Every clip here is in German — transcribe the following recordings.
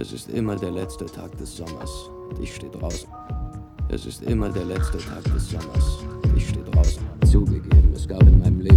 Es ist immer der letzte Tag des Sommers. Ich stehe draußen. Es ist immer der letzte Tag des Sommers. Ich stehe draußen. Zugegeben, es gab in meinem Leben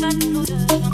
nuda.